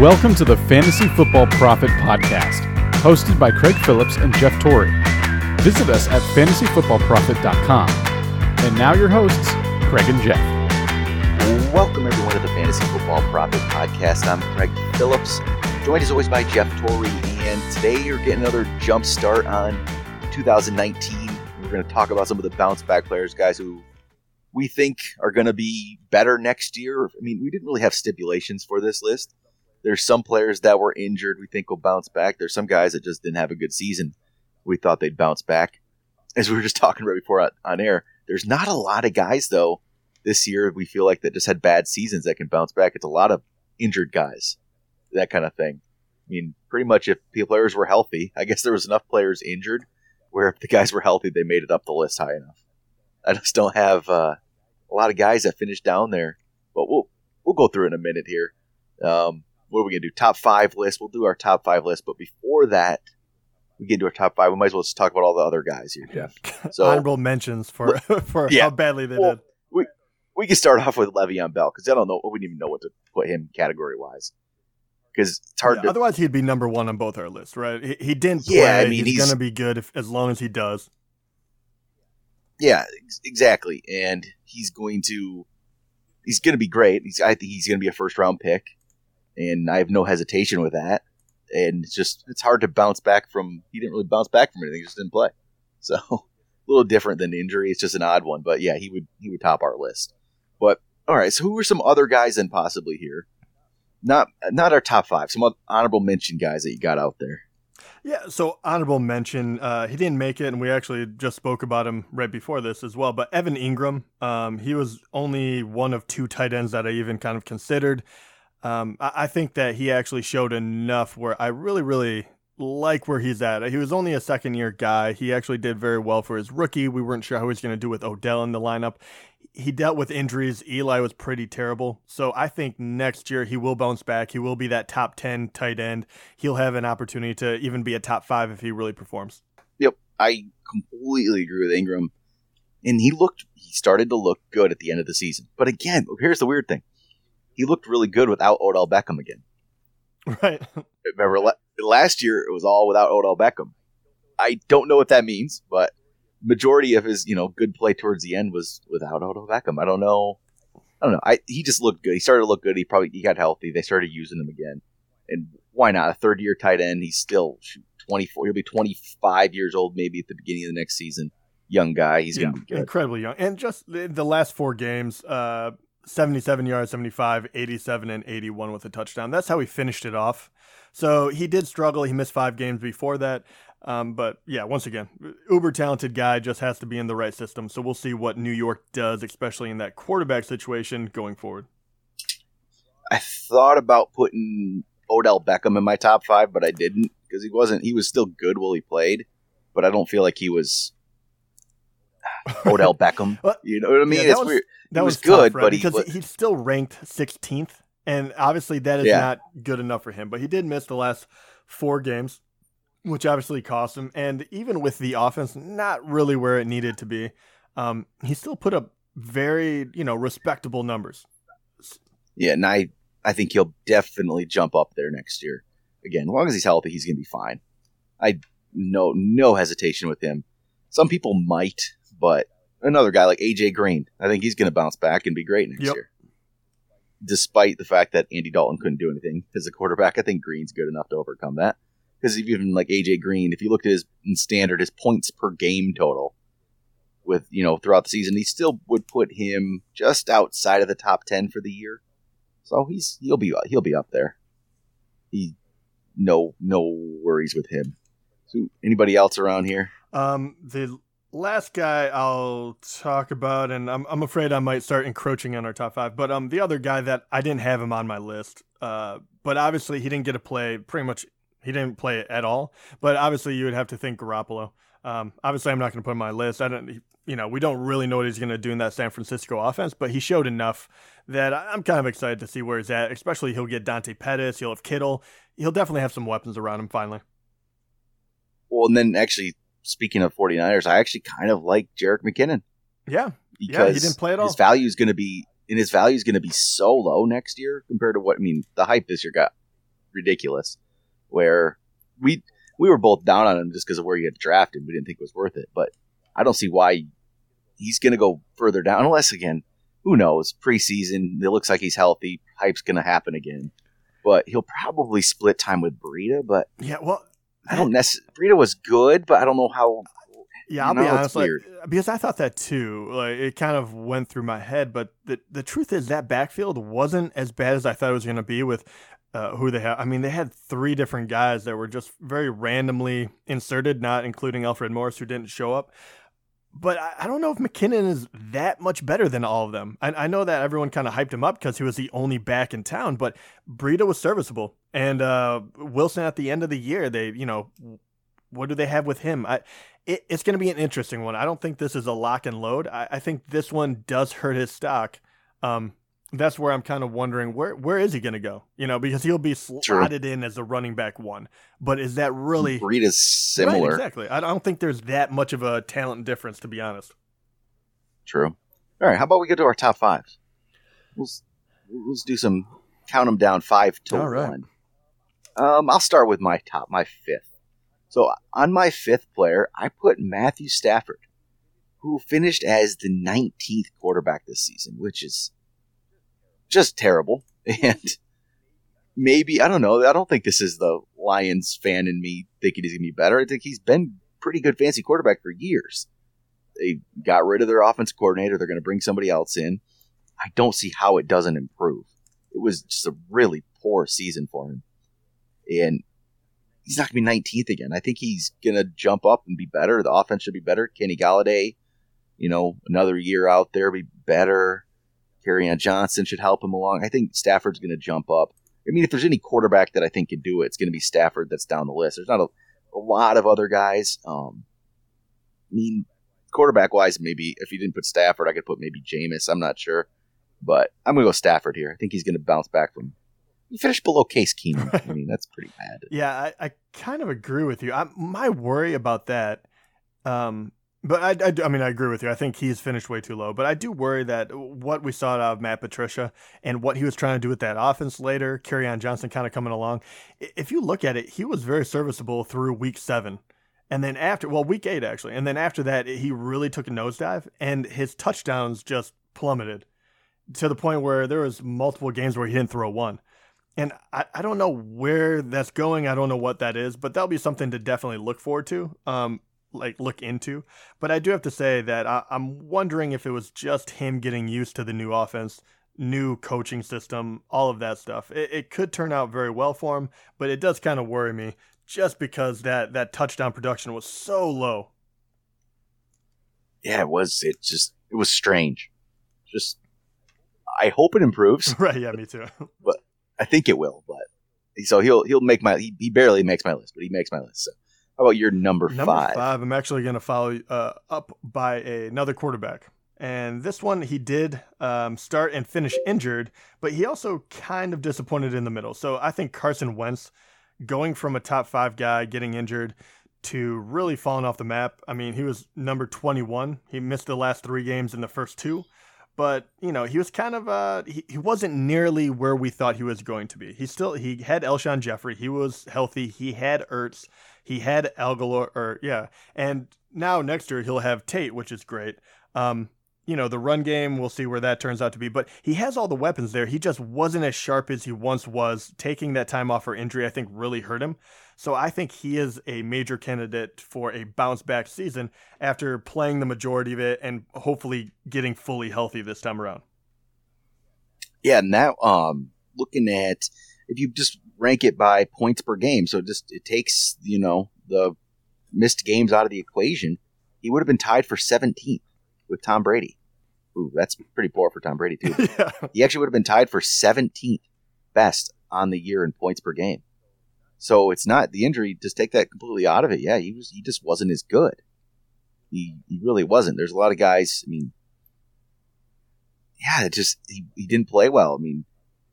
Welcome to the Fantasy Football Prophet Podcast, hosted by Craig Phillips and Jeff Torrey. Visit us at fantasyfootballprophet.com. And now your hosts, Craig and Jeff. Welcome everyone to the Fantasy Football Prophet Podcast. I'm Craig Phillips, joined as always by Jeff Torrey, and today you're getting another jump start on 2019. We're going to talk about some of the bounce back players, guys who we think are going to be better next year. I mean, we didn't really have stipulations for this list. There's some players that were injured we think will bounce back. There's some guys that just didn't have a good season. We thought they'd bounce back. As we were just talking right before on, air, there's not a lot of guys though this year we feel like that just had bad seasons that can bounce back. It's a lot of injured guys, that kind of thing. I mean, pretty much if the players were healthy, I guess there was enough players injured where if the guys were healthy, they made it up the list high enough. I just don't have uh, a lot of guys that finished down there, but we'll we'll go through in a minute here. Um, what are we gonna do? Top five list. We'll do our top five list, but before that, we get into our top five. We might as well just talk about all the other guys here, Yeah. So honorable mentions for for yeah, how badly they well, did. We we can start off with Le'Veon Bell because I don't know. We didn't even know what to put him category wise because it's hard. Yeah, to, otherwise, he'd be number one on both our lists, right? He, he didn't play. Yeah, I mean, he's, he's going to be good if, as long as he does. Yeah, exactly, and he's going to he's going to be great. He's I think he's going to be a first round pick, and I have no hesitation with that. And it's just it's hard to bounce back from. He didn't really bounce back from anything; he just didn't play. So a little different than injury. It's just an odd one, but yeah, he would he would top our list. But all right, so who are some other guys then possibly here? Not not our top five. Some honorable mention guys that you got out there. Yeah, so honorable mention. Uh, he didn't make it, and we actually just spoke about him right before this as well. But Evan Engram, um, he was only one of two tight ends that I even kind of considered. Um, I, I think that he actually showed enough where I really, really like where he's at. He was only a second year guy. He actually did very well for his rookie. We weren't sure how he was going to do with Odell in the lineup. He dealt with injuries. Eli was pretty terrible. So I think next year he will bounce back. He will be that top 10 tight end. He'll have an opportunity to even be a top five if he really performs. Yep. I completely agree with Engram. And he looked, he started to look good at the end of the season. But again, here's the weird thing he looked really good without Odell Beckham again. Right. Remember, last year it was all without Odell Beckham. I don't know what that means, but majority of his you know good play towards the end was without Odell Beckham. I don't know. I don't know. I he just looked good. He started to look good. He probably he got healthy. They started using him again, and why not? A third year tight end. He's still twenty four. He'll be twenty five years old maybe at the beginning of the next season. Young guy. He's yeah, gonna be good. Incredibly young, and just the last four games. Uh, 77 yards, 75, 87, and 81 with a touchdown. That's how he finished it off. So he did struggle. He missed five games before that. Um, but yeah, once again, uber talented guy just has to be in the right system. So we'll see what New York does, especially in that quarterback situation going forward. I thought about putting Odell Beckham in my top five, but I didn't because he wasn't. He was still good while he played, but I don't feel like he was Odell Beckham. you know what I mean? Yeah, it's weird. That was, was good, tough, but because he, he's still ranked 16th, and obviously that is yeah. not good enough for him. But he did miss the last four games, which obviously cost him. And even with the offense not really where it needed to be, um, he still put up very you know respectable numbers. Yeah, and I I think he'll definitely jump up there next year. Again, as long as he's healthy, he's gonna be fine. I no no hesitation with him. Some people might but another guy like AJ Green, I think he's going to bounce back and be great next yep. year. Despite the fact that Andy Dalton couldn't do anything as a quarterback, I think Green's good enough to overcome that. Because even like AJ Green, if you looked at his standard, his points per game total with you know throughout the season, he still would put him just outside of the top ten for the year. So he's he'll be he'll be up there. He no no worries with him. So anybody else around here? Um, the last guy I'll talk about, and I'm I'm afraid I might start encroaching on our top five. But um, the other guy that I didn't have him on my list, uh, but obviously he didn't get to play. Pretty much, he didn't play at all. But obviously, you would have to think Garoppolo. Um, obviously, I'm not going to put him on my list. I don't, you know, we don't really know what he's going to do in that San Francisco offense, but he showed enough that I'm kind of excited to see where he's at. Especially, he'll get Dante Pettis, he'll have Kittle, he'll definitely have some weapons around him finally. Well, and then actually speaking of 49ers, I actually kind of like Jerick McKinnon. Yeah. Because yeah, he didn't play at all. His value is going to be, and his value is going to be so low next year compared to what, I mean, the hype this year got ridiculous. Where we we were both down on him just because of where he had drafted. We didn't think it was worth it, but I don't see why he's going to go further down unless again, who knows? Preseason, it looks like he's healthy. Hype's going to happen again, but he'll probably split time with Breida. But yeah, well, I don't necessarily. Breida was good, but I don't know how. Yeah, I'll be honest. Like, because I thought that too. Like it kind of went through my head, but the the truth is that backfield wasn't as bad as I thought it was going to be with uh, who they have. I mean, they had three different guys that were just very randomly inserted, not including Alfred Morris, who didn't show up. But I, don't know if McKinnon is that much better than all of them. I, I know that everyone kind of hyped him up because he was the only back in town, but Breida was serviceable. And uh, Wilson at the end of the year, they, you know, what do they have with him? I, it, it's going to be an interesting one. I don't think this is a lock and load. I, I think this one does hurt his stock. Um, that's where I'm kind of wondering where where is he going to go? You know, because he'll be slotted True. in as a running back one, but is that really Breida is similar? Right, exactly. I don't think there's that much of a talent difference, to be honest. True. All right. How about we get to our top fives? Let's let's do some count them down five to one. Um, I'll start with my top, my fifth. So on my fifth player, I put Matthew Stafford, who finished as the 19th quarterback this season, which is just terrible. And maybe I don't know. I don't think this is the Lions fan in me thinking he's gonna be better. I think he's been pretty good fancy quarterback for years. They got rid of their offense coordinator. They're going to bring somebody else in. I don't see how it doesn't improve. It was just a really poor season for him, and he's not going to be 19th again. I think he's going to jump up and be better. The offense should be better. Kenny Golladay, you know, another year out there, be better. Kerryon Johnson should help him along. I think Stafford's going to jump up. I mean, if there's any quarterback that I think can do it, it's going to be Stafford that's down the list. There's not a, a lot of other guys. Um, I mean, quarterback wise, maybe if you didn't put Stafford, I could put maybe Jameis. I'm not sure. But I'm going to go Stafford here. I think he's going to bounce back from. He finished below Case Keenum. I mean, that's pretty bad. Yeah, I, I kind of agree with you. I, my worry about that um, but I, I, I, mean, I agree with you. I think he's finished way too low. But I do worry that what we saw out of Matt Patricia and what he was trying to do with that offense later, Kerryon Johnson kind of coming along. If you look at it, he was very serviceable through week seven. And then after, well, week eight actually. And then after that, he really took a nosedive and his touchdowns just plummeted to the point where there was multiple games where he didn't throw one. And I, I don't know where that's going. I don't know what that is, but that'll be something to definitely look forward to. Um, like look into. But I do have to say that I, am wondering if it was just him getting used to the new offense, new coaching system, all of that stuff. It, it could turn out very well for him, but it does kind of worry me just because that that touchdown production was so low. Yeah, it was. It just it was strange. Just I hope it improves. right. Yeah, me too. but I think it will. But so he'll he'll make my he, he barely makes my list, but he makes my list. So how about your number, number five? five? I'm actually going to follow uh, up by a, another quarterback. And this one, he did um, start and finish injured, but he also kind of disappointed in the middle. So I think Carson Wentz, going from a top five guy, getting injured, to really falling off the map. I mean, he was number 21. He missed the last three games in the first two but you know he was kind of uh he, he wasn't nearly where we thought he was going to be. He still he had Alshon Jeffery, he was healthy, he had Ertz, he had Agholor, or yeah, and now next year he'll have Tate, which is great. Um, you know the run game, we'll see where that turns out to be, but he has all the weapons there. He just wasn't as sharp as he once was. Taking that time off for injury, I think, really hurt him. So I think he is a major candidate for a bounce back season after playing the majority of it and hopefully getting fully healthy this time around. Yeah, and now um looking at if you just rank it by points per game, so just it takes, you know, the missed games out of the equation, he would have been tied for 17th with Tom Brady. Ooh, that's pretty poor for Tom Brady too. yeah. He actually would have been tied for 17th best on the year in points per game. So it's not the injury. Just take that completely out of it. Yeah, he was. He just wasn't as good. He he really wasn't. There's a lot of guys. I mean, yeah, it just he, he didn't play well. I mean,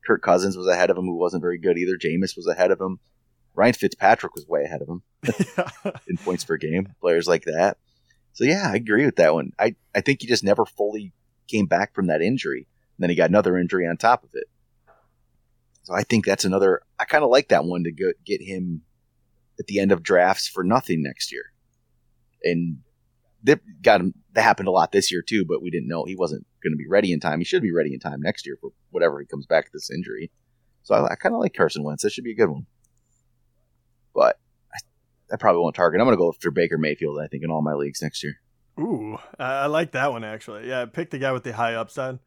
Kirk Cousins was ahead of him, who wasn't very good either. Jameis was ahead of him. Ryan Fitzpatrick was way ahead of him in points per game. Players like that. So yeah, I agree with that one. I I think he just never fully came back from that injury. And then he got another injury on top of it. So I think that's another. I kind of like that one to get get him at the end of drafts for nothing next year, and that got him. That happened a lot this year too, but we didn't know he wasn't going to be ready in time. He should be ready in time next year for whatever he comes back with this injury. So I, I kind of like Carson Wentz. That should be a good one, but I, I probably won't target. I'm going to go after Baker Mayfield. I think in all my leagues next year. Ooh, I like that one actually. Yeah, pick the guy with the high upside.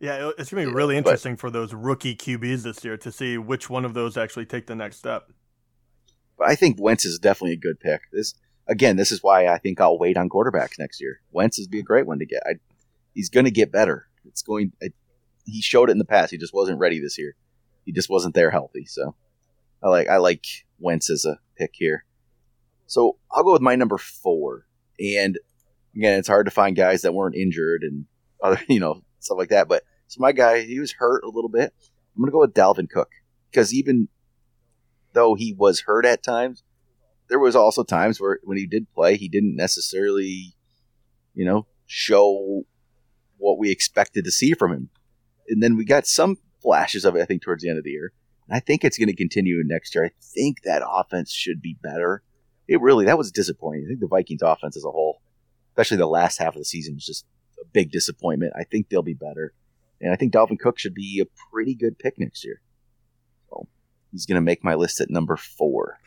Yeah, it's gonna be really interesting but, for those rookie QBs this year to see which one of those actually take the next step. But I think Wentz is definitely a good pick. This again, this is why I think I'll wait on quarterbacks next year. Wentz is be a great one to get. I, he's going to get better. It's going. I, he showed it in the past. He just wasn't ready this year. He just wasn't there healthy. So I like I like Wentz as a pick here. So I'll go with my number four. And again, it's hard to find guys that weren't injured and other you know stuff like that. But so my guy, he was hurt a little bit. I'm going to go with Dalvin Cook because even though he was hurt at times, there was also times where when he did play, he didn't necessarily, you know, show what we expected to see from him. And then we got some flashes of it, I think, towards the end of the year. And I think it's going to continue next year. I think that offense should be better. It really, that was disappointing. I think the Vikings offense as a whole, especially the last half of the season, was just a big disappointment. I think they'll be better. And I think Dalvin Cook should be a pretty good pick next year. So he's going to make my list at number four.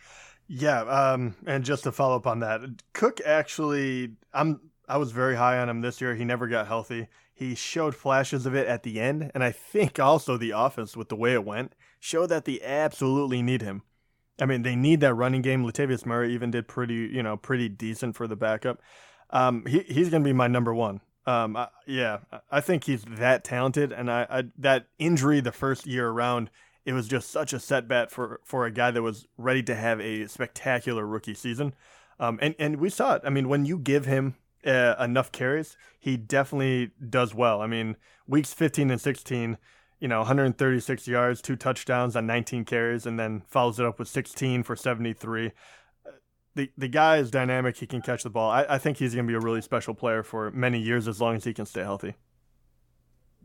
Yeah, um, and just to follow up on that, Cook actually, I'm I was very high on him this year. He never got healthy. He showed flashes of it at the end, and I think also the offense with the way it went showed that they absolutely need him. I mean, they need that running game. Latavius Murray even did pretty, you know, pretty decent for the backup. Um, he he's gonna be my number one. Um, I, yeah, I think he's that talented, and I, I that injury the first year around, it was just such a setback for for a guy that was ready to have a spectacular rookie season. Um, and and we saw it. I mean, when you give him uh, enough carries, he definitely does well. I mean, weeks 15 and 16, you know, 136 yards, two touchdowns on 19 carries, and then follows it up with 16 for 73 the the guy is dynamic. He can catch the ball. I, I think he's going to be a really special player for many years as long as he can stay healthy.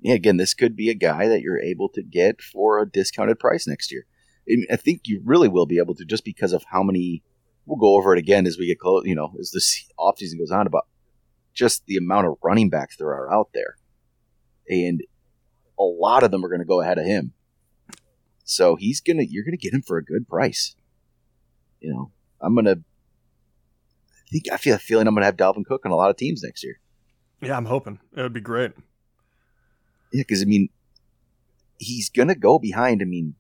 Yeah, again, this could be a guy that you're able to get for a discounted price next year. I think you really will be able to just because of how many. We'll go over it again as we get close. You know, as this offseason goes on about just the amount of running backs there are out there, and a lot of them are going to go ahead of him. So he's gonna. You're gonna get him for a good price. You know, I'm gonna think I feel a feeling I'm going to have Dalvin Cook on a lot of teams next year. Yeah, I'm hoping it would be great. Yeah, because I mean, he's going to go behind. I mean,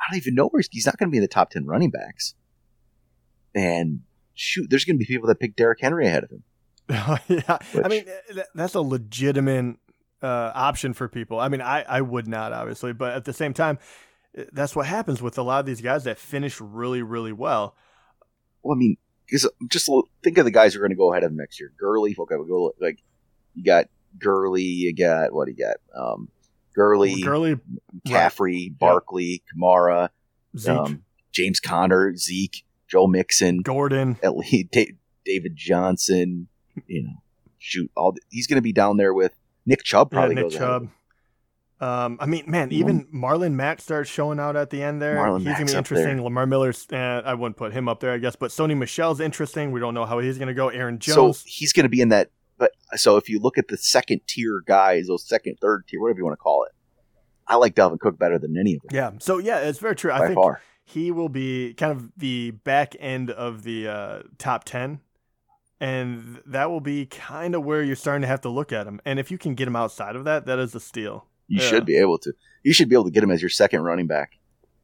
I don't even know where he's, he's not going to be in the top ten running backs. And shoot, there's going to be people that pick Derrick Henry ahead of him. yeah, which, I mean that's a legitimate uh, option for people. I mean, I I would not obviously, but at the same time, that's what happens with a lot of these guys that finish really really well. Well, I mean, because just think of the guys who are going to go ahead of him next year. Gurley, okay, we go like you got Gurley, you got what do you got? Um, Gurley, Gurley, Caffrey, right. Barkley, Kamara, um, James Conner, Zeke, Joe Mixon, Gordon, at least David Johnson. You know, shoot, all the, he's going to be down there with Nick Chubb. Probably yeah, Nick Chubb. Um, I mean, man, even Marlon Mack starts showing out at the end there. Marlon he's Mack's gonna be interesting. Lamar Miller's, uh, I wouldn't put him up there, I guess, but Sony Michel's interesting. We don't know how he's gonna go. Aaron Jones, so he's gonna be in that. But so if you look at the second tier guys, those second, third tier, whatever you want to call it, I like Dalvin Cook better than any of them. Yeah. So yeah, it's very true. By I think far. he will be kind of the back end of the uh, top ten and that will be kind of where you're starting to have to look at him. And if you can get him outside of that, that is a steal. You yeah. should be able to. You should be able to get him as your second running back,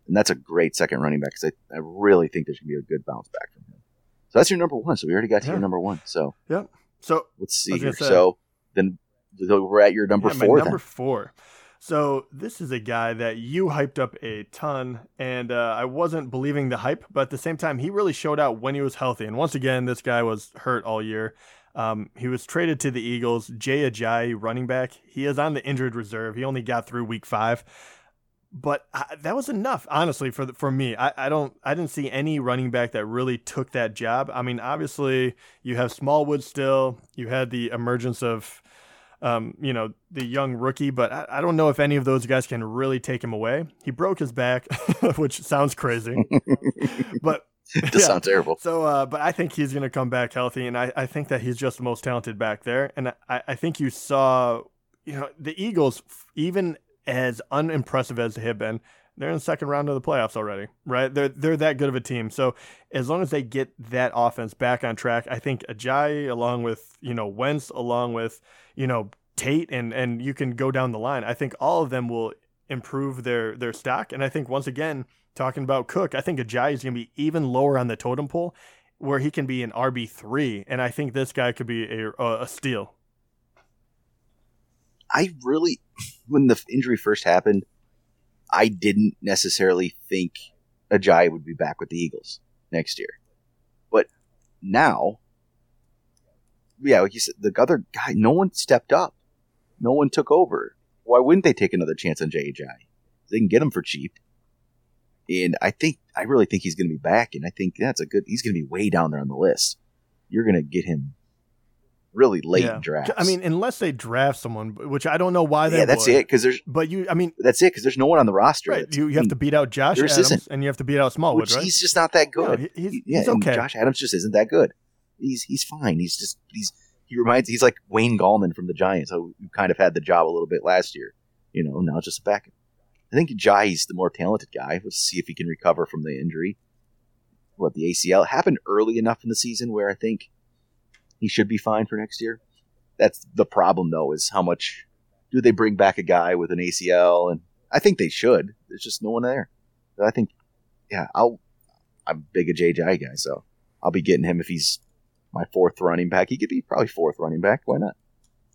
and that's a great second running back because I, I really think there's gonna be a good bounce back from him. So that's your number one. So we already got to yeah. your number one. So yeah. So let's see here. Say, so then we're at your number yeah, four. number then. four. So this is a guy that you hyped up a ton, and uh, I wasn't believing the hype, but at the same time, he really showed out when he was healthy. And once again, this guy was hurt all year. Um, he was traded to the Eagles. Jay Ajayi, running back, he is on the injured reserve. He only got through week five, but I, that was enough, honestly, for the, for me. I, I don't, I didn't see any running back that really took that job. I mean, obviously, you have Smallwood still. You had the emergence of um, you know, the young rookie, but I, I, don't know if any of those guys can really take him away. He broke his back, which sounds crazy, but it does yeah. sound terrible. So, uh, but I think he's going to come back healthy, and I, I think that he's just the most talented back there. And I, I think you saw, you know, the Eagles, even as unimpressive as they have been, they're in the second round of the playoffs already, right? They're they're that good of a team. So as long as they get that offense back on track, I think Ajayi, along with you know Wentz, along with you know Tate, and and you can go down the line. I think all of them will improve their their stock, and I think once again talking about Cook, I think Ajayi is going to be even lower on the totem pole, where he can be an RB three, and I think this guy could be a a steal. I really, when the injury first happened, I didn't necessarily think Ajayi would be back with the Eagles next year, but now, yeah, like you said, the other guy, no one stepped up, no one took over. Why wouldn't they take another chance on Jay? They can get him for cheap. And I think I really think he's going to be back, and I think that's a good. He's going to be way down there on the list. You're going to get him really late yeah. in drafts. I mean, unless they draft someone, which I don't know why they. Yeah, that's would. it. Because there's. But you, I mean, that's it. Because there's no one on the roster. Right. You, you have to beat out Josh Adams, isn't. and you have to beat out Smallwood. Which right? He's just not that good. Yeah, he's, yeah, he's okay. Josh Adams just isn't that good. He's he's fine. He's just he's he reminds he's like Wayne Gallman from the Giants, who kind of had the job a little bit last year. You know, now just a backup. I think Jai's the more talented guy. Let's see if he can recover from the injury. What the ACL happened early enough in the season where I think he should be fine for next year. That's the problem, though, is how much do they bring back a guy with an ACL? And I think they should. There's just no one there. But I think, yeah, I'll. I'm big a JJ guy, so I'll be getting him if he's my fourth running back. He could be probably fourth running back. Why not?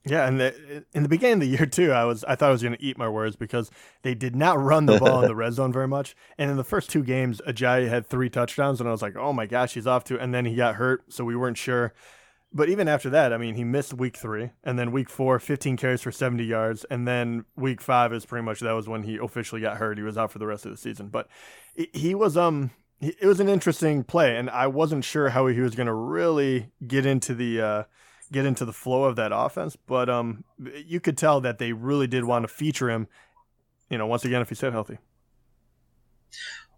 Yeah, and the, in the beginning of the year too, I was I thought I was going to eat my words because they did not run the ball in the red zone very much. And in the first two games, Ajayi had three touchdowns, and I was like, oh my gosh, he's off to. And then he got hurt, so we weren't sure. But even after that, I mean, he missed week three, and then week four, 15 carries for 70 yards, and then week five is pretty much that was when he officially got hurt. He was out for the rest of the season, but he was um it was an interesting play, and I wasn't sure how he was going to really get into the. Uh, get into the flow of that offense. But um, you could tell that they really did want to feature him. You know, once again, if he stayed healthy.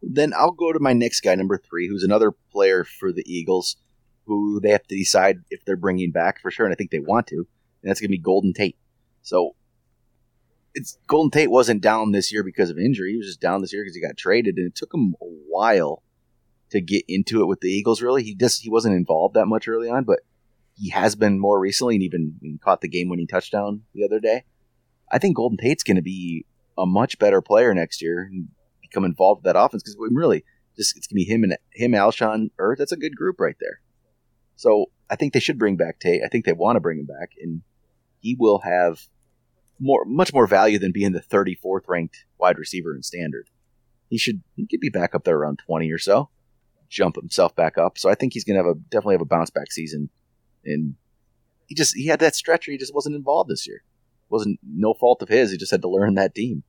Then I'll go to my next guy, number three, who's another player for the Eagles, who they have to decide if they're bringing back for sure, and I think they want to, and that's going to be Golden Tate. So it's Golden Tate wasn't down this year because of injury; he was just down this year because he got traded, and it took him a while to get into it with the Eagles. Really, he just he wasn't involved that much early on, but he has been more recently, and even caught the game-winning touchdown the other day. I think Golden Tate's going to be a much better player next year and become involved with that offense because really just it's going to be him and him, Alshon, Ertz. That's a good group right there. So I think they should bring back Tate. I think they want to bring him back, and he will have more, much more value than being the 34th ranked wide receiver in standard. He should he could be back up there around 20 or so, jump himself back up. So I think he's going to have a definitely have a bounce back season and he just he had that stretcher. He just wasn't involved this year. It wasn't no fault of his. He just had to learn that team.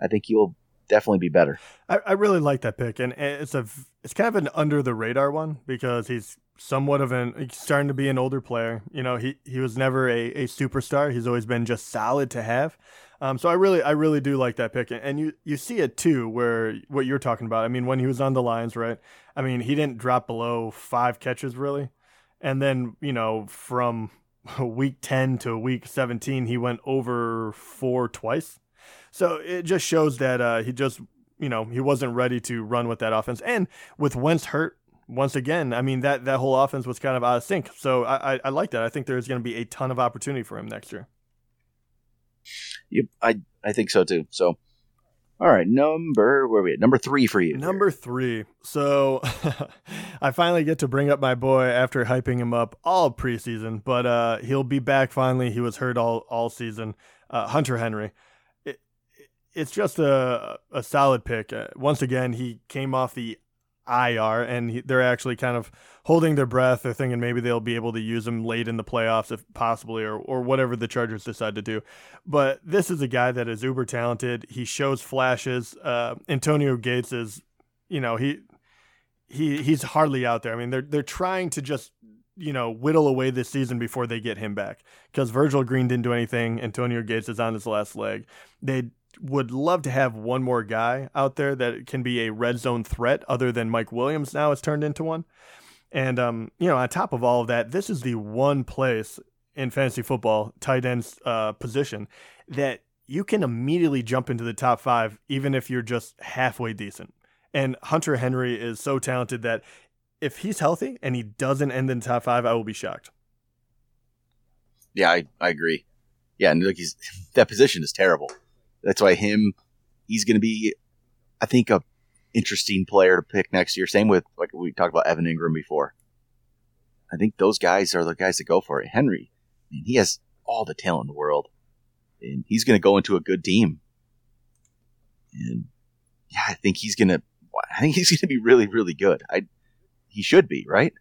I think he'll definitely be better. I, I really like that pick, and it's a it's kind of an under the radar one because he's somewhat of an starting to be an older player. You know, he he was never a, a superstar. He's always been just solid to have. Um, so I really I really do like that pick, and you you see it too where what you're talking about. I mean, when he was on the Lions, right? I mean, he didn't drop below five catches really. And then, you know, from week 10 to week 17, he went over four twice. So it just shows that uh, he just, you know, he wasn't ready to run with that offense. And with Wentz hurt, once again, I mean, that, that whole offense was kind of out of sync. So I, I, I like that. I think there's going to be a ton of opportunity for him next year. Yep, I, I think so too. So all right, number where are we at? Number three for you. Number three. So I finally get to bring up my boy after hyping him up all preseason, but uh, he'll be back finally. He was hurt all all season. Uh, Hunter Henry. It, it's just a a solid pick. Uh, once again, he came off the IR, and he, they're actually kind of holding their breath. They're thinking maybe they'll be able to use him late in the playoffs, if possibly, or or whatever the Chargers decide to do. But this is a guy that is uber talented. He shows flashes. Uh, Antonio Gates is, you know, he he he's hardly out there. I mean, they're they're trying to just you know, whittle away this season before they get him back. Because Virgil Green didn't do anything. Antonio Gates is on his last leg. They would love to have one more guy out there that can be a red zone threat other than Mike Williams now has turned into one. And, um, you know, on top of all of that, this is the one place in fantasy football, tight end uh, position, that you can immediately jump into the top five, even if you're just halfway decent. And Hunter Henry is so talented that if he's healthy and he doesn't end in the top five, I will be shocked. Yeah, I, I agree. Yeah, and look, he's that position is terrible. That's why him, he's going to be, I think, a interesting player to pick next year. Same with like we talked about Evan Engram before. I think those guys are the guys that go for it. Henry, man, he has all the talent in the world and he's going to go into a good team. And yeah, I think he's going to. I think he's going to be really, really good. I he should be right.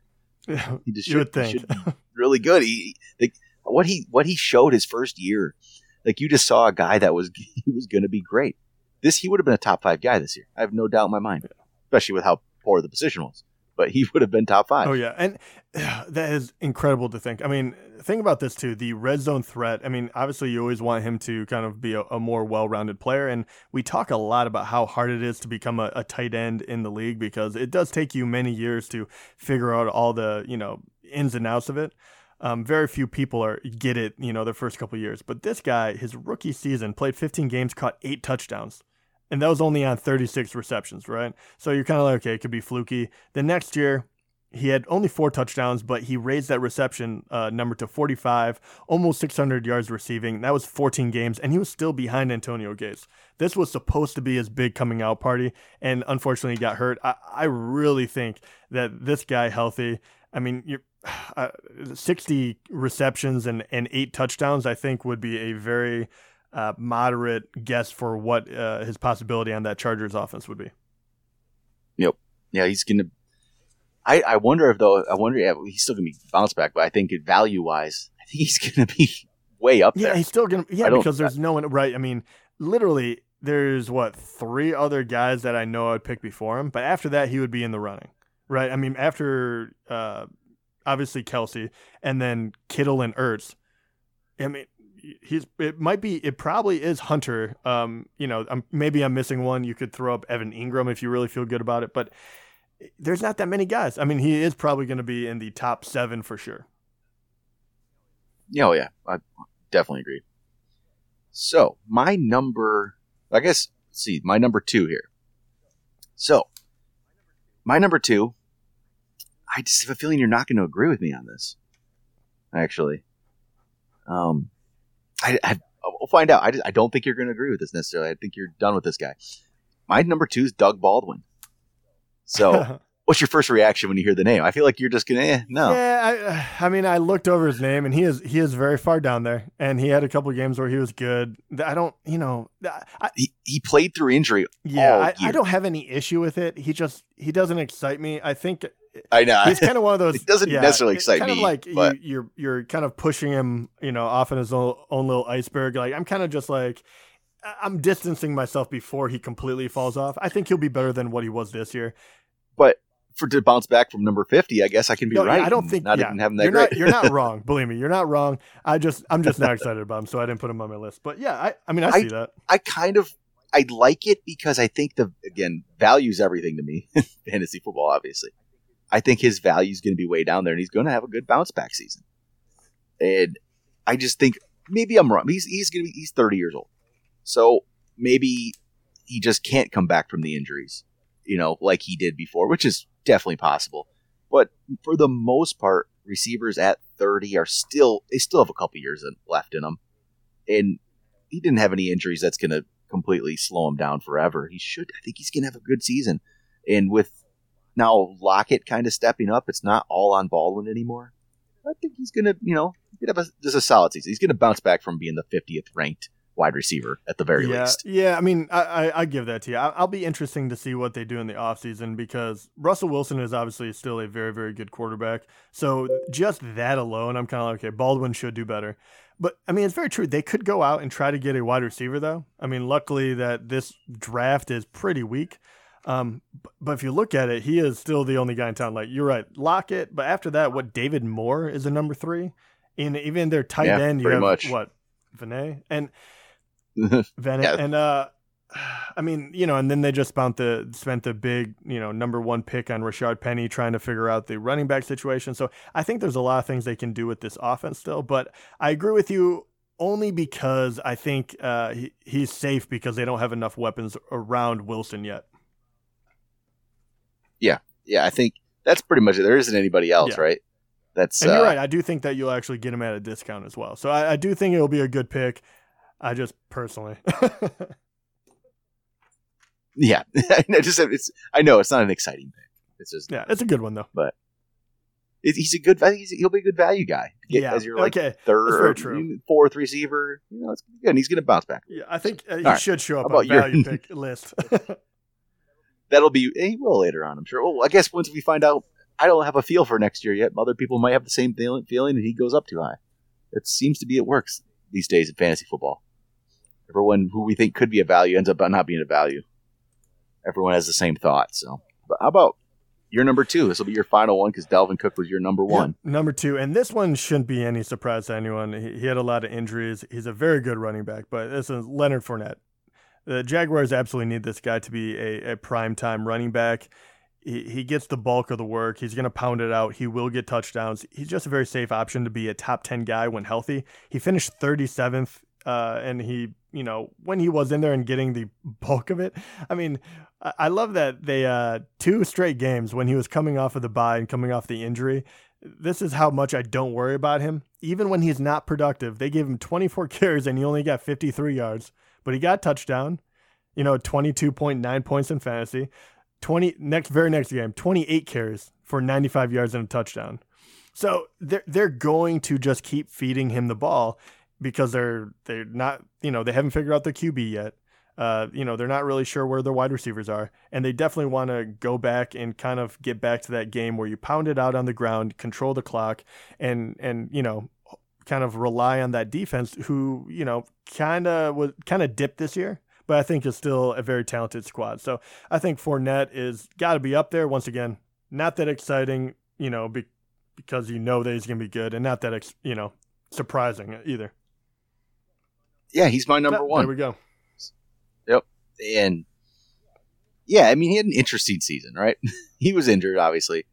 Yeah, He just should, think should really good. He like what he what he showed his first year. Like you just saw a guy that was he was going to be great. This he would have been a top five guy this year. I have no doubt in my mind, especially with how poor the position was but he would have been top five. Oh yeah, and that is incredible to think. I mean, think about this too: the red zone threat. I mean, obviously, you always want him to kind of be a, a more well-rounded player, and we talk a lot about how hard it is to become a, a tight end in the league because it does take you many years to figure out all the you know ins and outs of it. Um, very few people are get it, you know, their first couple years. But this guy, his rookie season, played 15 games, caught eight touchdowns and that was only on 36 receptions, right? So you're kind of like, okay, it could be fluky. The next year, he had only four touchdowns, but he raised that reception uh, number to 45, almost 600 yards receiving. That was 14 games, and he was still behind Antonio Gates. This was supposed to be his big coming out party, and unfortunately, he got hurt. I, I really think that this guy healthy. I mean, you're. Uh, 60 receptions and, and eight touchdowns, I think, would be a very uh, moderate guess for what uh, his possibility on that Chargers offense would be. Yep. Yeah, he's gonna. I, I wonder if though I wonder yeah, he's still gonna be bounce back, but I think value wise, I think he's gonna be way up yeah, there. he's still gonna yeah because there's no one right. I mean, literally, there's what three other guys that I know I'd pick before him, but after that, he would be in the running, right? I mean, after uh, obviously Kelce, and then Kittle and Ertz. I mean, he's it might be it probably is Hunter. Um, you know, I'm, maybe I'm missing one. You could throw up Evan Engram if you really feel good about it, but there's not that many guys. I mean, he is probably going to be in the top seven for sure. Yeah, oh yeah, I definitely agree. So my number, I guess, see my number two here. So my number two, I just have a feeling you're not going to agree with me on this. Actually, um, I, I we'll find out. I, just, I don't think you're going to agree with this necessarily. I think you're done with this guy. My number two is Doug Baldwin. So, what's your first reaction when you hear the name? I feel like you're just gonna, eh, no. Yeah, I, I mean, I looked over his name, and he is he is very far down there, and he had a couple games where he was good. I don't, you know, I, he he played through injury. Yeah, I, I, don't have any issue with it. He just he doesn't excite me. I think I know he's kind of one of those. it doesn't yeah, necessarily excite kind me. Of like but... you, you're you're kind of pushing him, you know, off in his own, own little iceberg. Like I'm kind of just like I'm distancing myself before he completely falls off. I think he'll be better than what he was this year. But for to bounce back from number 50, I guess I can be no, right. I don't think not yeah, even having that you're great. Not, you're not wrong. Believe me, you're not wrong. I just I'm just not excited about him, so I didn't put him on my list. But yeah, I, I mean I see I, that. I kind of I like it because I think the again values everything to me. Fantasy football, obviously. I think his value is going to be way down there, and he's going to have a good bounce back season. And I just think maybe I'm wrong. He's he's going to be he's 30 years old, so maybe he just can't come back from the injuries, you know, like he did before, which is definitely possible. But for the most part, receivers at 30 are still they still have a couple years left in them, and he didn't have any injuries that's going to completely slow him down forever. He should. I think he's going to have a good season, and with now Lockett kind of stepping up. It's not all on Baldwin anymore. I think he's going to, you know, get a, just a solid season. He's going to bounce back from being the 50th ranked wide receiver at the very yeah, least. Yeah, I mean, I, I, I give that to you. I, will be interesting to see what they do in the offseason because Russell Wilson is obviously still a very, very good quarterback. So just that alone, I'm kind of like, okay, Baldwin should do better. But I mean, it's very true. They could go out and try to get a wide receiver, though. I mean, luckily that this draft is pretty weak. Um, but if you look at it, he is still the only guy in town. Like you're right, Lockett. But after that, what David Moore is a number three, and even their tight Yeah, end, you have much. what Vinay and Yeah. And uh, I mean, you know, and then they just spent the spent the big, you know, number one pick on Rashaad Penny trying to figure out the running back situation. So I think there's a lot of things they can do with this offense still. But I agree with you only because I think uh, he, he's safe because they don't have enough weapons around Wilson yet. Yeah, yeah. I think that's pretty much it. There isn't anybody else, Yeah. right? That's And uh, you're right. I do think that you'll actually get him at a discount as well. So I, I do think it'll be a good pick. I just personally. Yeah, I just it's. I know it's not an exciting pick. It's just yeah, it's a good one though. it, he's a good. He's, he'll be a good value guy. get Yeah. as your like okay. third or fourth receiver. You know, it's good. And he's going to bounce back. Yeah, I think uh, he right. should show up How on about your- pick list. That'll be he will later on. I'm sure. Well, I guess once we find out, I don't have a feel for next year yet. Other people might have the same feeling, feeling and he goes up too high. It seems to be it works these days in fantasy football. Everyone who we think could be a value ends up not being a value. Everyone has the same thought. So, but how about your number two? This will be your final one because Dalvin Cook was your number one. Yeah, number two, and this one shouldn't be any surprise to anyone. He, he had a lot of injuries. He's a very good running back, but this is Leonard Fournette. The Jaguars absolutely need this guy to be a, a prime time running back. He, he gets the bulk of the work. He's going to pound it out. He will get touchdowns. He's just a very safe option to be a top 10 guy when healthy. He finished 37th, uh, and he, you know, when he was in there and getting the bulk of it, I mean, I, I love that they, uh, two straight games when he was coming off of the bye and coming off the injury. This is how much I don't worry about him. Even when he's not productive, they gave him 24 carries and he only got 53 yards, but he got touchdown, you know, 22.9 points in fantasy. 20 next very next game 28 carries for 95 yards and a touchdown so they're they're going to just keep feeding him the ball because they're they're not you know they haven't figured out their QB yet uh, you know they're not really sure where their wide receivers are and they definitely want to go back and kind of get back to that game where you pound it out on the ground control the clock and and you know kind of rely on that defense who you know kind of was kind of dipped this year but I think is still a very talented squad. So I think Fournette is got to be up there once again. Not that exciting, you know, be, because you know that he's going to be good, and not that ex, you know surprising either. Yeah, he's my number one. There we go. Yep, and yeah, I mean, he had an interesting season, right? he was injured, obviously.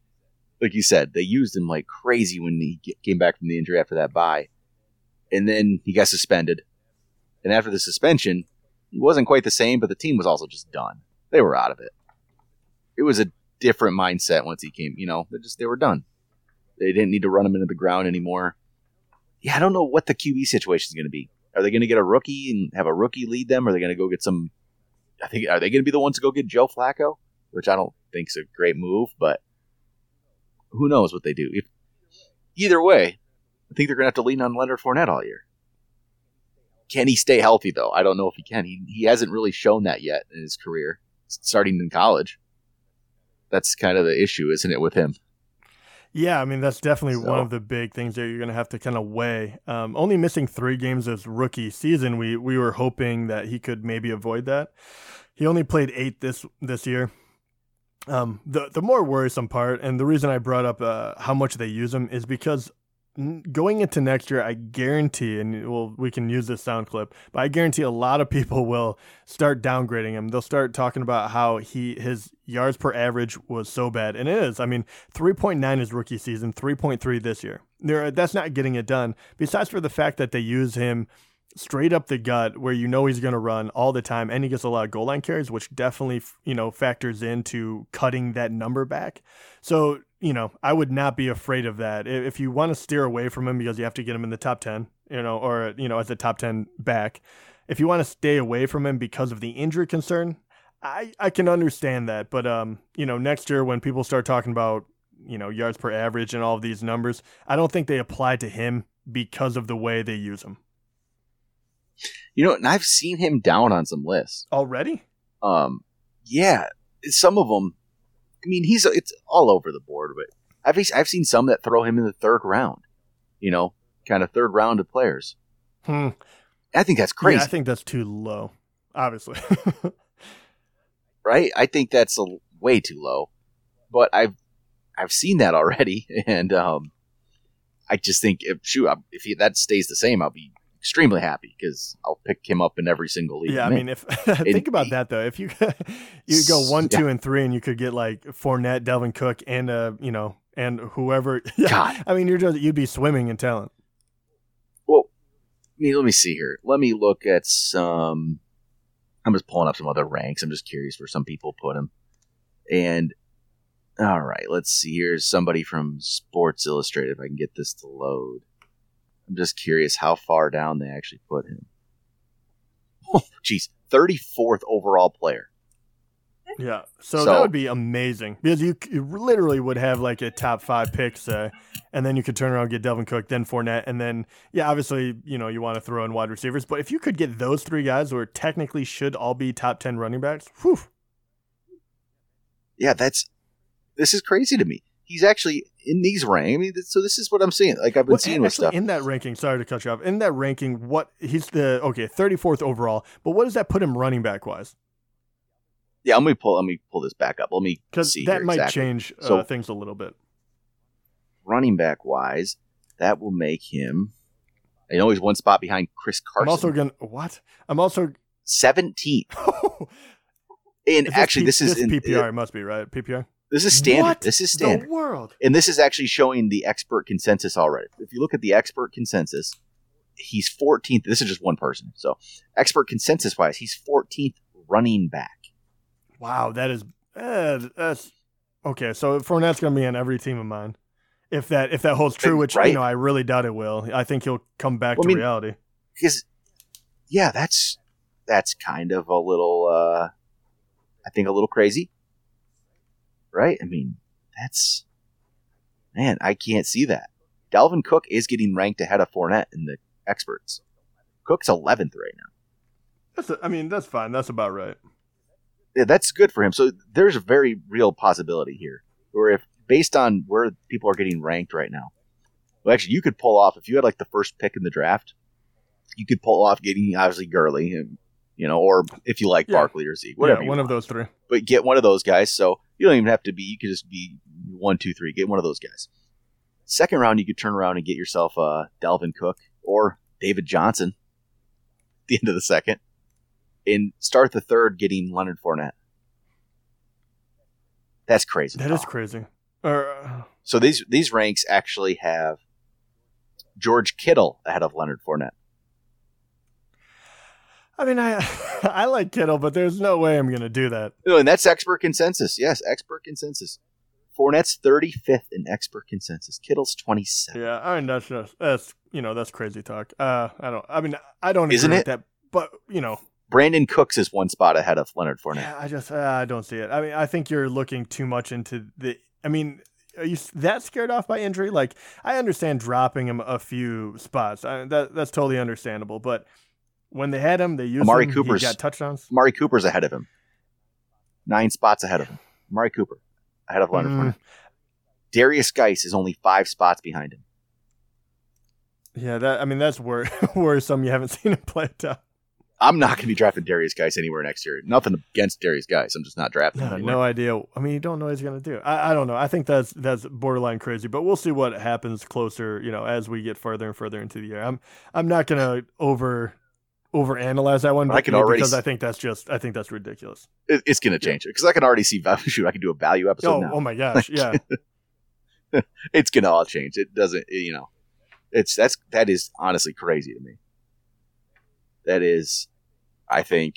Like you said, they used him like crazy when he came back from the injury after that bye, and then he got suspended. And after the suspension, he wasn't quite the same, but the team was also just done. They were out of it. It was a different mindset once he came. You know, they just they were done. They didn't need to run him into the ground anymore. Yeah, I don't know what the QB situation is going to be. Are they going to get a rookie and have a rookie lead them? Or are they going to go get some I think are they going to be the ones to go get Joe Flacco, which I don't think is a great move, but who knows what they do. If, either way, I think they're going to have to lean on Leonard Fournette all year. Can he stay healthy though? I don't know if he can. He he hasn't really shown that yet in his career, starting in college. That's kind of the issue, isn't it, with him? Yeah, I mean that's definitely So- one of the big things that you're going to have to kind of weigh. Um, only missing three games this rookie season, we we were hoping that he could maybe avoid that. He only played eight this this year. Um, the the more worrisome part, and the reason I brought up uh, how much they use him is because going into next year, I guarantee, and well, we can use this sound clip, but I guarantee a lot of people will start downgrading him. They'll start talking about how he his yards per average was so bad, and it is. I mean, 3.9 is rookie season, 3.3 this year. There, that's not getting it done. Besides for the fact that they use him straight up the gut, where you know he's going to run all the time, and he gets a lot of goal line carries, which definitely you know factors into cutting that number back. So you know, I would not be afraid of that. If you want to steer away from him because you have to get him in the top 10, you know, or you know as a top 10 back. If you want to stay away from him because of the injury concern, I, I can understand that, but um, you know, next year when people start talking about you know yards per average and all of these numbers, I don't think they apply to him because of the way they use him You know, and I've seen him down on some lists. already. Um, yeah, some of them. I mean, he's it's all over the board, but I've I've seen some that throw him in the third round. You know, kind of third round of players. Hmm. I think that's crazy. Yeah, I think that's too low. Obviously, right? I think that's a, way too low. But I've I've seen that already, and um, I just think if shoot if he, that stays the same, I'll be extremely happy because I'll pick him up in every single league. Yeah, I mean, if think about that though, if you you go one, two, and three, and you could get like Fournette, Dalvin Cook, and uh, you know, and whoever. God, I mean, you're just you'd be swimming in talent. Well, I mean, let me see here. Let me look at some. I'm just pulling up some other ranks. I'm just curious where some people put him. And all right, let's see. Here's somebody from Sports Illustrated. If I can get this to load. I'm just curious how far down they actually put him. Oh, jeez, 34th overall player. Yeah, so, so, that would be amazing because you, you, literally would have like a top five picks, uh, and then you could turn around and get Dalvin Cook, then Fournette, and then yeah, obviously you know you want to throw in wide receivers, but if you could get those three guys, who technically should all be top ten running backs, whew. Yeah, that's this is crazy to me he's actually in these ranks. I mean, so this is what I'm seeing. Like I've been well, seeing with stuff in that ranking. Sorry to cut you off. In that ranking, what he's the okay 34th overall, but what does that put him running back wise? Yeah, let me pull. Let me pull this back up. Let me because that might exactly. change uh, so, things a little bit. Running back wise, that will make him. I know he's one spot behind Chris Carson. I'm also gonna what? I'm also 17th. and actually, P- this is this in PPR. It must be right. PPR. This is standard. What this is standard. World. And this is actually showing the expert consensus already. If you look at the expert consensus, he's 14th. This is just one person. So, expert consensus wise, he's 14th running back. Wow, that is uh, that's okay. So Fournette's going to be on every team of mine. If that if that holds true, which right? you know I really doubt it will. I think he'll come back well, to I mean, reality. Because yeah, that's that's kind of a little uh I think a little crazy right? I mean, that's man, I can't see that. Dalvin Cook is getting ranked ahead of Fournette in the experts. Cook's 11th right now. That's a, I mean, that's fine. That's about right. Yeah, that's good for him. So there's a very real possibility here, where if based on where people are getting ranked right now, well, actually, you could pull off if you had like the first pick in the draft, you could pull off getting obviously Gurley, and you know, or if you like yeah. Barkley or Zeke, whatever. Yeah, one want. of those three. But get one of those guys. So you don't even have to be. You could just be one, two, three. Get one of those guys. Second round, you could turn around and get yourself uh, Dalvin Cook or David Johnson. At the end of the second, and start the third getting Leonard Fournette. That's crazy. That is crazy. Uh, so these these ranks actually have George Kittle ahead of Leonard Fournette. I mean, I I like Kittle, but there's no way I'm going to do that. No, and that's expert consensus. Yes, expert consensus. Fournette's 35th in expert consensus. Kittle's 27. Yeah, I mean that's just that's you know that's crazy talk. Uh, I don't. I mean, I don't Isn't agree it? that, but you know, Brandin Cooks is one spot ahead of Leonard Fournette. Yeah, I just uh, I don't see it. I mean, I think you're looking too much into the. I mean, are you that scared off by injury? Like, I understand dropping him a few spots. I, that that's totally understandable, but when they had him, they used Amari him. Cooper's he got touchdowns. Amari Cooper's ahead of him. Nine spots ahead of him. Amari Cooper ahead of Leonard mm. Fournette. Derrius Guice is only five spots behind him. Yeah, that I mean that's wor- worrisome. You haven't seen him play tough. I'm not going to be drafting Derrius Guice anywhere next year. Nothing against Derrius Guice. I'm just not drafting no, him. No idea. I mean, you don't know what he's going to do. I, I don't know. I think that's that's borderline crazy, but we'll see what happens closer. You know, as we get further and further into the year. I'm I'm not going to over overanalyze that one. I can already because I think that's just I think that's ridiculous. It, it's going to change it because I can already see value. Shoot, I can do a value episode. Oh, now. oh my gosh, yeah. it's going to all change. It doesn't. You know, it's that's that is honestly crazy to me. That is, I think,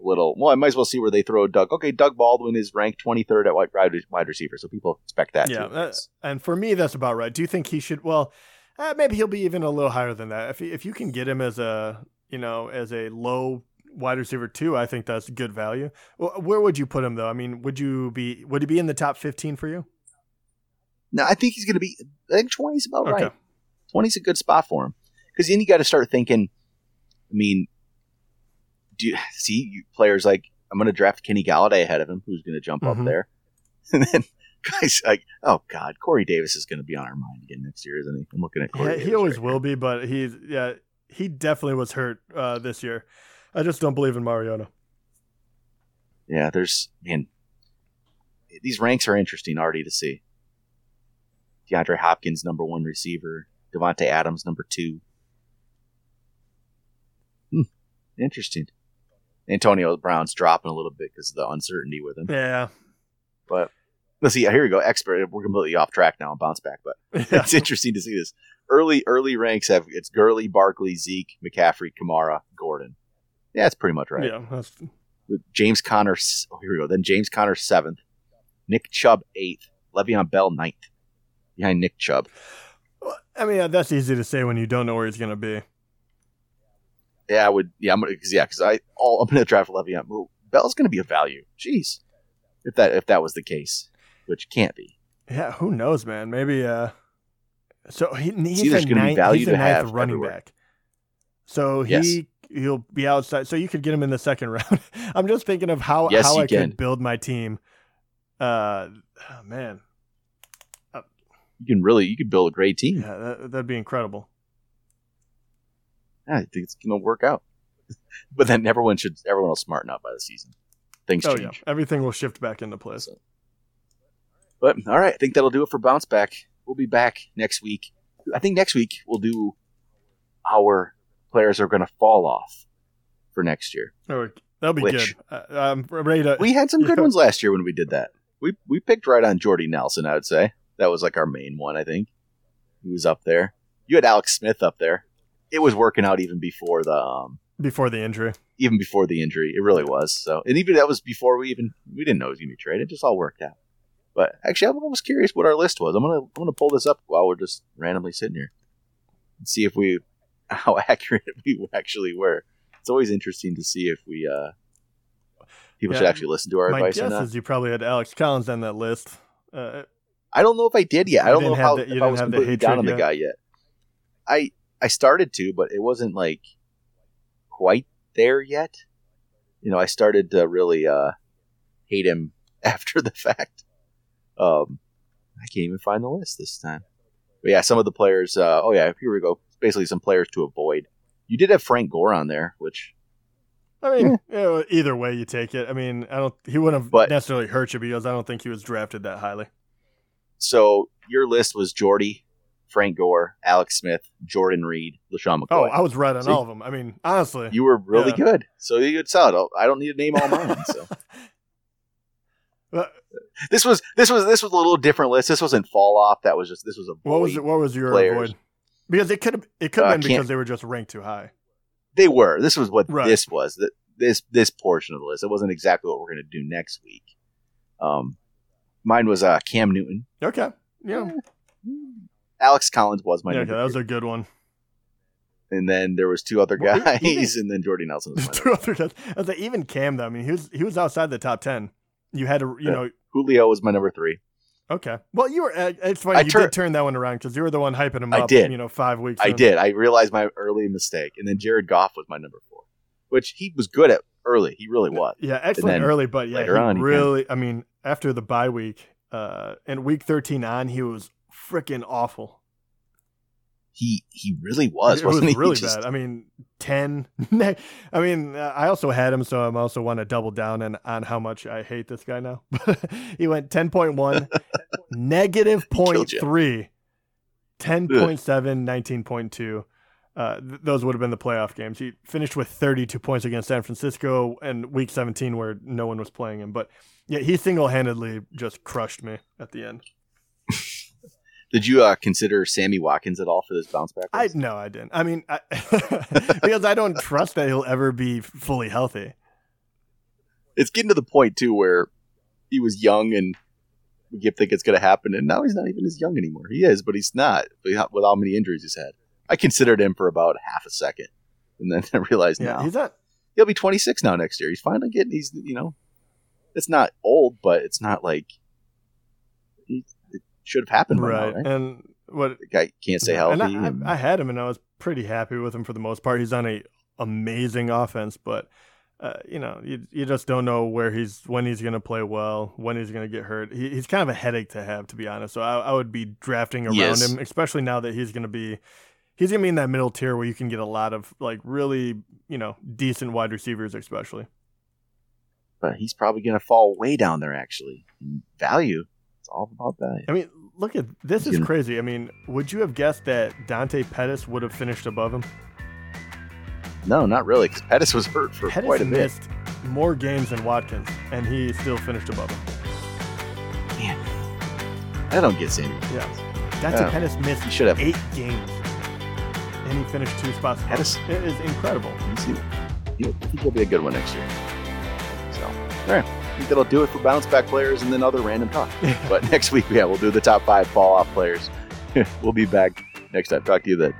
a little. Well, I might as well see where they throw Doug. Okay, Doug Baldwin is ranked 23rd at wide, wide receiver, so people expect that. Yeah, and for me, that's about right. Do you think he should? Well. Uh, maybe he'll be even a little higher than that. If if you can get him as a you know, as a low wide receiver too, I think that's good value. Well, where would you put him though? I mean, would you be would he be in the top fifteen for you? No, I think he's going to be. I think twenty is about okay. right. Twenty is a good spot for him because then you got to start thinking. I mean, do you see players like I'm going to draft Kenny Golladay ahead of him, who's going to jump mm-hmm. up there, and then guys like, oh god, Corey Davis is going to be on our mind again next year, isn't he? I'm looking at Corey. Yeah, he always right will be, but he's yeah he definitely was hurt uh, this year. I just don't believe in Mariota. Yeah, there's man. These ranks are interesting already to see. DeAndre Hopkins, number one receiver. Davante Adams, number two. Hmm, interesting. Antonio Brown's dropping a little bit because of the uncertainty with him. Yeah. But let's see. Here we go. Expert. We're completely off track now and bounce back, but Yeah. it's interesting to see this. Early early ranks have it's Gurley, Barkley, Zeke, McCaffrey, Kamara, Gordon. Yeah, that's pretty much right. Yeah. That's, With James Conner. Oh, here we go. Then James Conner seventh, Nick Chubb eighth, Le'Veon Bell ninth, behind Nick Chubb. I mean, that's easy to say when you don't know where he's going to be. Yeah, I would. Yeah, I'm gonna. Cause, yeah, because I all I'm gonna draft Le'Veon. Well, Bell's gonna be a value. Jeez, if that if that was the case, which can't be. Yeah, who knows, man? Maybe. uh So he, he's a ninth, value he's a ninth running everywhere. back. So he Yes. he'll be outside. So you could get him in the second round. I'm just thinking of how Yes, how I can. could build my team. Uh, oh, man, You can really you can build a great team. yeah, that, that'd be incredible. Yeah, I think it's gonna work out. but then everyone should everyone will smarten up by the season. Things Oh change. yeah, everything will shift back into place. But all right, I think that'll do it for bounce back. We'll be back next week. I think next week we'll do our players are going to fall off for next year. Oh, that'll be Which- good. Uh, I'm ready to. We had some good ones last year when we did that. We we picked right on Jordy Nelson. I would say that was like our main one. I think he was up there. You had Alex Smith up there. It was working out even before the um, before the injury. even before the injury. It really was. So, and even that was before we even we didn't know he was going to be traded. It just all worked out. But actually, I was curious what our list was. I'm gonna I'm gonna pull this up while we're just randomly sitting here and see if we how accurate we actually were. It's always interesting to see if we uh people should actually listen to our My advice or guess not. is you probably had Alex Collins on that list. Uh, I don't know if I did yet. I don't know how the- if I was completely down on the guy yet. I I started to, but it wasn't like quite there yet. You know, I started to really uh, hate him after the fact. Um, I can't even find the list this time. But yeah, some of the players. Uh, oh yeah, here we go. Basically, some players to avoid. You did have Frank Gore on there, which I mean, you know, either way you take it. I mean, I don't. He wouldn't have But- necessarily hurt you because I don't think he was drafted that highly. so your list was Jordy, Frank Gore, Alex Smith, Jordan Reed, LeSean McCoy. Oh, I was right on See? all of them. I mean, honestly, You were really Yeah. good. So you could solid. I'll- I don't need to name all mine. So But this was this was this was a little different list. This wasn't fall off. That was just this was a what was it? What was your players. avoid? Because it could have it could Uh, have been because they were just ranked too high. They were. This was what Right. this was. That this this portion of the list. It wasn't exactly what we're going to do next week. Um, mine was uh Cam Newton. Okay, yeah, Alex Collins was my yeah. Okay, that was a good one. and then there was two other Well, guys, even- and then Jordy Nelson was Two other guys. I was like, even Cam though. I mean, he was he was outside the top ten. You had to, you Yeah. know. Julio was my number three. Okay. Well, you were. uh, It's funny I you tur- did turn that one around because you were the one hyping him I up. did. You know, five weeks. I in. did. I realized my early mistake, and then Jared Goff was my number four, which he was good at early. He really was. Yeah, excellent early, but yeah, later on, really. I mean, after the bye week, uh, and week thirteen on, he was freaking awful. He he really was, it was wasn't he? really Just- bad. I mean, ten. I mean, I also had him, so I'm also want to double down and on how much I hate this guy now. he went ten point one, negative point killed you. three, 10.7, 19.2. Uh, th- those would have been the playoff games. He finished with 32 points against San Francisco and Week 17, where no one was playing him. But yeah, he single handedly just crushed me at the end. Did you uh, consider Sammy Watkins at all for this bounce back? I no, I didn't. I mean, I, because I don't trust that he'll ever be fully healthy. It's getting to the point too where he was young and we keep think it's going to happen, and now he's not even as young anymore. He is, but he's not with how many injuries he's had. I considered him for about half a second, and then I realized Yeah, now he's not. he'll be 26 now next year. He's finally getting. He's you know, it's not old, but it's not like he, should have happened Right. right? And what guy can't and healthy. I, and- I, I had him, and I was pretty happy with him for the most part. He's on a amazing offense, but uh, you know, you you just don't know where he's when he's going to play well, when he's going to get hurt. He, he's kind of a headache to have, to be honest. So I, I would be drafting around Yes. him, especially now that he's going to be. He's gonna be in that middle tier where you can get a lot of like really, you know, decent wide receivers, especially. but he's probably going to fall way down there actually in value. It's all about that. I mean, look at this is crazy. I mean, would you have guessed that Dante Pettis would have finished above him? No, not really, because Pettis was hurt for Pettis quite a bit. missed more games than Watkins, and he still finished above him. Man, I don't get Sammy. Yeah. Dante Yeah. Pettis missed He should have. eight games, and he finished two spots. Pettis-. It is incredible. See. He'll, I think he'll be a good one next year. So, all right. Think that'll do it for bounce back players and then other random talk. But next week, yeah, we'll do the top five fall off players. we'll be back next time. Talk to you then.